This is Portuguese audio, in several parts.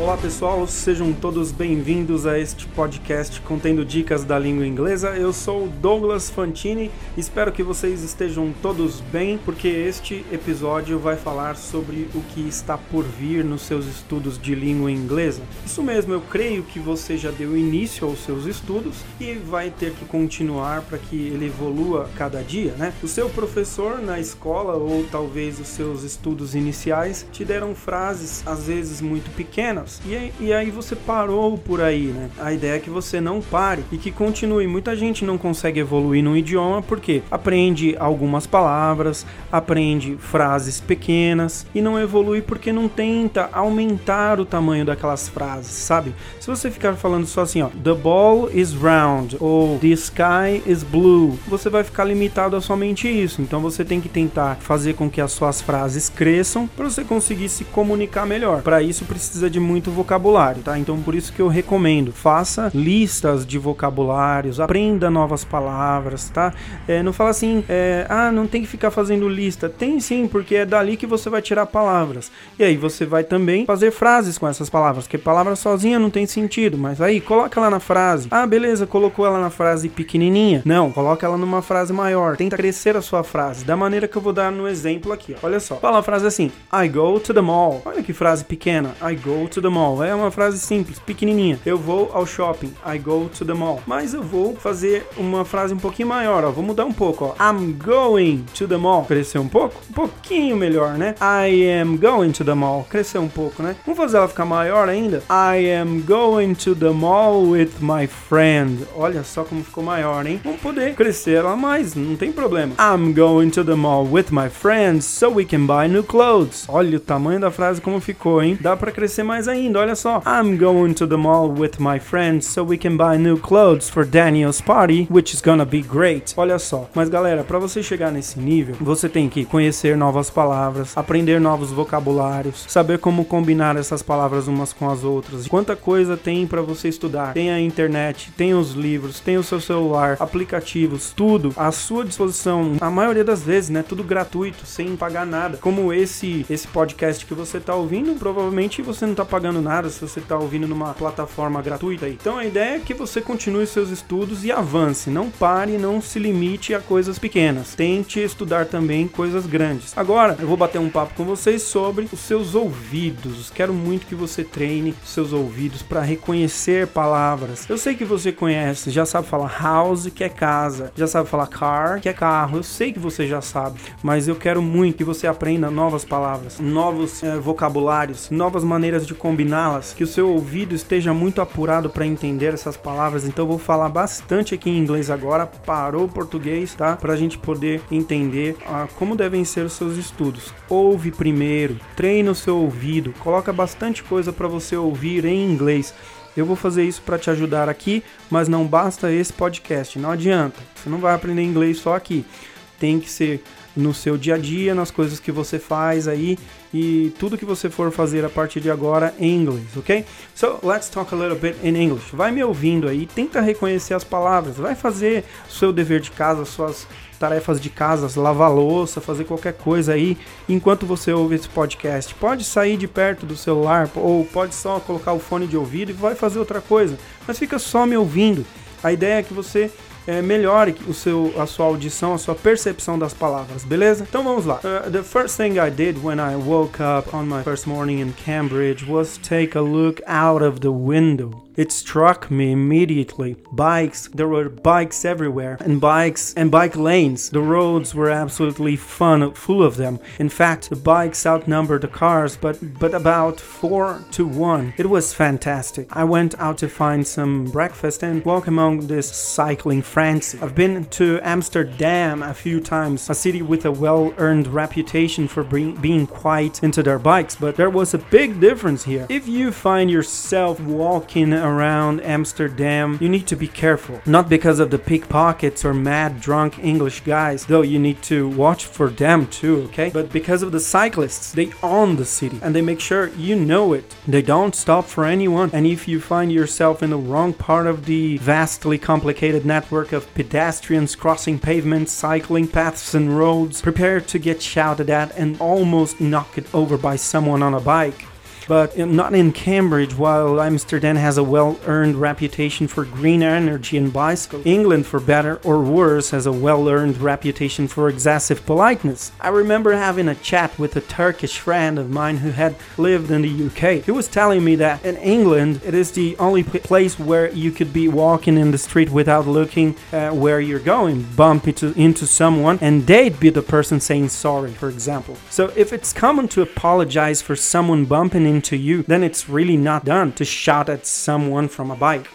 Olá pessoal, sejam todos bem-vindos a este podcast contendo dicas da língua inglesa. Eu sou Douglas Fantini, espero que vocês estejam todos bem, porque este episódio vai falar sobre o que está por vir nos seus estudos de língua inglesa. Isso mesmo, eu creio que você já deu início aos seus estudos e vai ter que continuar para que ele evolua cada dia, né? O seu professor na escola ou talvez os seus estudos iniciais te deram frases às vezes muito pequenas e, e aí você parou por aí, né? A ideia é que você não pare e que continue. Muita gente não consegue evoluir no idioma porque aprende algumas palavras, aprende frases pequenas e não evolui porque não tenta aumentar o tamanho daquelas frases, sabe? Se você ficar falando só assim, ó, the ball is round ou the sky is blue, você vai ficar limitado a somente isso. Então você tem que tentar fazer com que as suas frases cresçam para você conseguir se comunicar melhor. Para isso precisa de muito muito vocabulário, tá? Então por isso que eu recomendo, faça listas de vocabulários, aprenda novas palavras, tá? É, não fala assim, é, ah, não tem que ficar fazendo lista. Tem sim, porque é dali que você vai tirar palavras. E aí você vai também fazer frases com essas palavras, porque palavra sozinha não tem sentido, mas aí coloca ela na frase. Ah, beleza, colocou ela na frase pequenininha. Não, coloca ela numa frase maior. Tenta crescer a sua frase, da maneira que eu vou dar no exemplo aqui. Ó. Olha só, fala a frase assim: I go to the mall. Olha que frase pequena. I go to the mall. É uma frase simples, pequenininha. Eu vou ao shopping. I go to the mall. Mas eu vou fazer uma frase um pouquinho maior, ó. Vou mudar um pouco, ó. I'm going to the mall. Cresceu um pouco? Um pouquinho melhor, né? I am going to the mall. Cresceu um pouco, né? Vamos fazer ela ficar maior ainda? I am going to the mall with my friend. Olha só como ficou maior, hein? Vamos poder crescer ela mais, não tem problema. I'm going to the mall with my friends so we can buy new clothes. Olha o tamanho da frase como ficou, hein? Dá para crescer mais ainda. Olha só. I'm going to the mall with my friends so we can buy new clothes for Daniel's party, which is gonna be great. Olha só. Mas galera, para você chegar nesse nível, você tem que conhecer novas palavras, aprender novos vocabulários, saber como combinar essas palavras umas com as outras. Quanta coisa tem para você estudar. Tem a internet, tem os livros, tem o seu celular, aplicativos, tudo à sua disposição. A maioria das vezes, né, tudo gratuito, sem pagar nada. Como esse esse podcast que você tá ouvindo, provavelmente você não tá pagando nada se você está ouvindo numa plataforma gratuita. Então a ideia é que você continue seus estudos e avance. Não pare, não se limite a coisas pequenas. Tente estudar também coisas grandes. Agora eu vou bater um papo com vocês sobre os seus ouvidos. Quero muito que você treine seus ouvidos para reconhecer palavras. Eu sei que você conhece, já sabe falar house, que é casa, já sabe falar car, que é carro. Eu sei que você já sabe, mas eu quero muito que você aprenda novas palavras, novos é, vocabulários, novas maneiras de combiná-las que o seu ouvido esteja muito apurado para entender essas palavras. Então vou falar bastante aqui em inglês agora, parou o português, tá? Para a gente poder entender ah, como devem ser os seus estudos. Ouve primeiro, treina o seu ouvido, coloca bastante coisa para você ouvir em inglês. Eu vou fazer isso para te ajudar aqui, mas não basta esse podcast, não adianta. Você não vai aprender inglês só aqui. Tem que ser no seu dia a dia, nas coisas que você faz aí e tudo que você for fazer a partir de agora em inglês, ok? So, let's talk a little bit in English. Vai me ouvindo aí, tenta reconhecer as palavras, vai fazer seu dever de casa, suas tarefas de casa, lavar louça, fazer qualquer coisa aí enquanto você ouve esse podcast. Pode sair de perto do celular ou pode só colocar o fone de ouvido e vai fazer outra coisa, mas fica só me ouvindo. A ideia é que você é, melhore o seu, a sua audição, a sua percepção das palavras, beleza? Então vamos lá. Uh, the first thing I did when I woke up on my first morning in Cambridge was take a look out of the window. It struck me immediately. Bikes, there were bikes everywhere, and bikes and bike lanes. The roads were absolutely fun, full of them. In fact, the bikes outnumbered the cars, but but about four to one. It was fantastic. I went out to find some breakfast and walk among this cycling frenzy. I've been to Amsterdam a few times, a city with a well-earned reputation for being quite into their bikes, but there was a big difference here. If you find yourself walking around Amsterdam, you need to be careful. Not because of the pickpockets or mad drunk English guys, though you need to watch for them too, okay? But because of the cyclists, they own the city and they make sure you know it. They don't stop for anyone. And if you find yourself in the wrong part of the vastly complicated network of pedestrians crossing pavements, cycling paths, and roads, prepare to get shouted at and almost knocked over by someone on a bike. But not in Cambridge, while Amsterdam has a well earned reputation for green energy and bicycles. England, for better or worse, has a well earned reputation for excessive politeness. I remember having a chat with a Turkish friend of mine who had lived in the UK. He was telling me that in England, it is the only place where you could be walking in the street without looking uh, where you're going, bump into, into someone, and they'd be the person saying sorry, for example. So if it's common to apologize for someone bumping into to you, then it's really not done to shout at someone from a bike.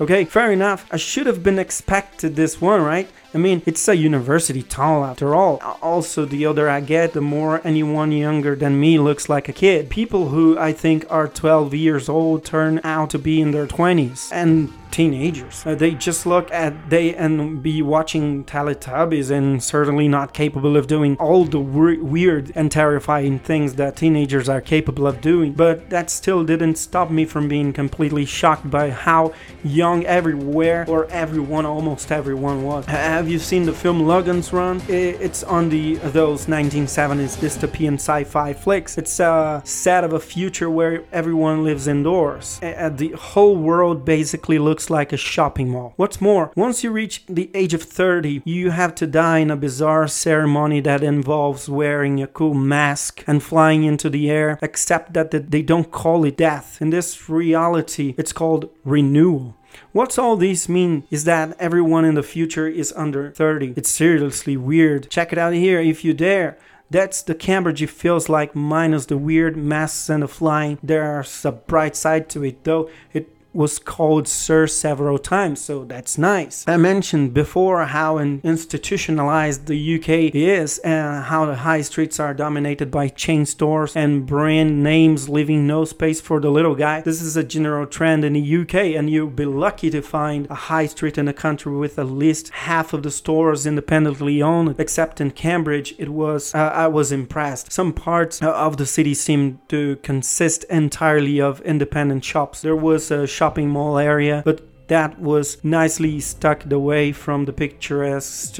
Okay, fair enough. I should have been expected this one, right? I mean, it's a university town after all. Also, the older I get, the more anyone younger than me looks like a kid. People who I think are 12 years old turn out to be in their 20s. And teenagers. Uh, they just look at they and be watching Teletubbies and certainly not capable of doing all the weird and terrifying things that teenagers are capable of doing. But that still didn't stop me from being completely shocked by how young everywhere or everyone, almost everyone was. Have you seen the film Logan's Run? It's on the those 1970s dystopian sci-fi flicks. It's a set of a future where everyone lives indoors. The whole world basically looks like a shopping mall. What's more, once you reach the age of 30, you have to die in a bizarre ceremony that involves wearing a cool mask and flying into the air, except that they don't call it death. In this reality, it's called renewal. What's all this mean is that everyone in the future is under 30. It's seriously weird. Check it out here if you dare. That's the Cambridge it feels like minus the weird masks and the flying. There's a bright side to it though. It was called Sir several times, so that's nice. I mentioned before how institutionalized the UK is and how the high streets are dominated by chain stores and brand names, leaving no space for the little guy. This is a general trend in the UK, and you'll be lucky to find a high street in a country with at least half of the stores independently owned. Except in Cambridge, it was uh, I was impressed. Some parts of the city seemed to consist entirely of independent shops. There was a shop shopping mall area, but that was nicely away from the picturesque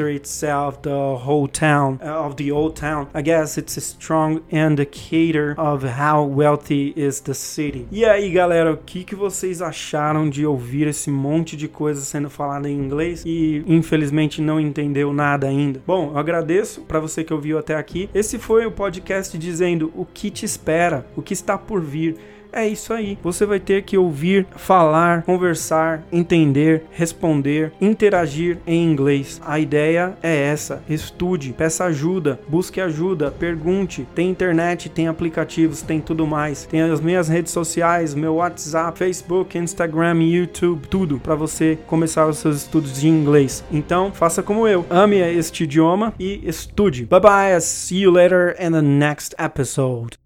the whole town, uh, of the old town. I guess it's a strong indicator of how wealthy is the city. E aí, galera, o que, que vocês acharam de ouvir esse monte de coisa sendo falada em inglês e infelizmente não entendeu nada ainda? Bom, eu agradeço para você que ouviu até aqui. Esse foi o podcast dizendo o que te espera, o que está por vir. É isso aí. Você vai ter que ouvir, falar, conversar, entender, responder, interagir em inglês. A ideia é essa. Estude, peça ajuda, busque ajuda, pergunte. Tem internet, tem aplicativos, tem tudo mais. Tem as minhas redes sociais, meu WhatsApp, Facebook, Instagram, YouTube, tudo para você começar os seus estudos de inglês. Então, faça como eu. Ame este idioma e estude. Bye bye. see you later in the next episode.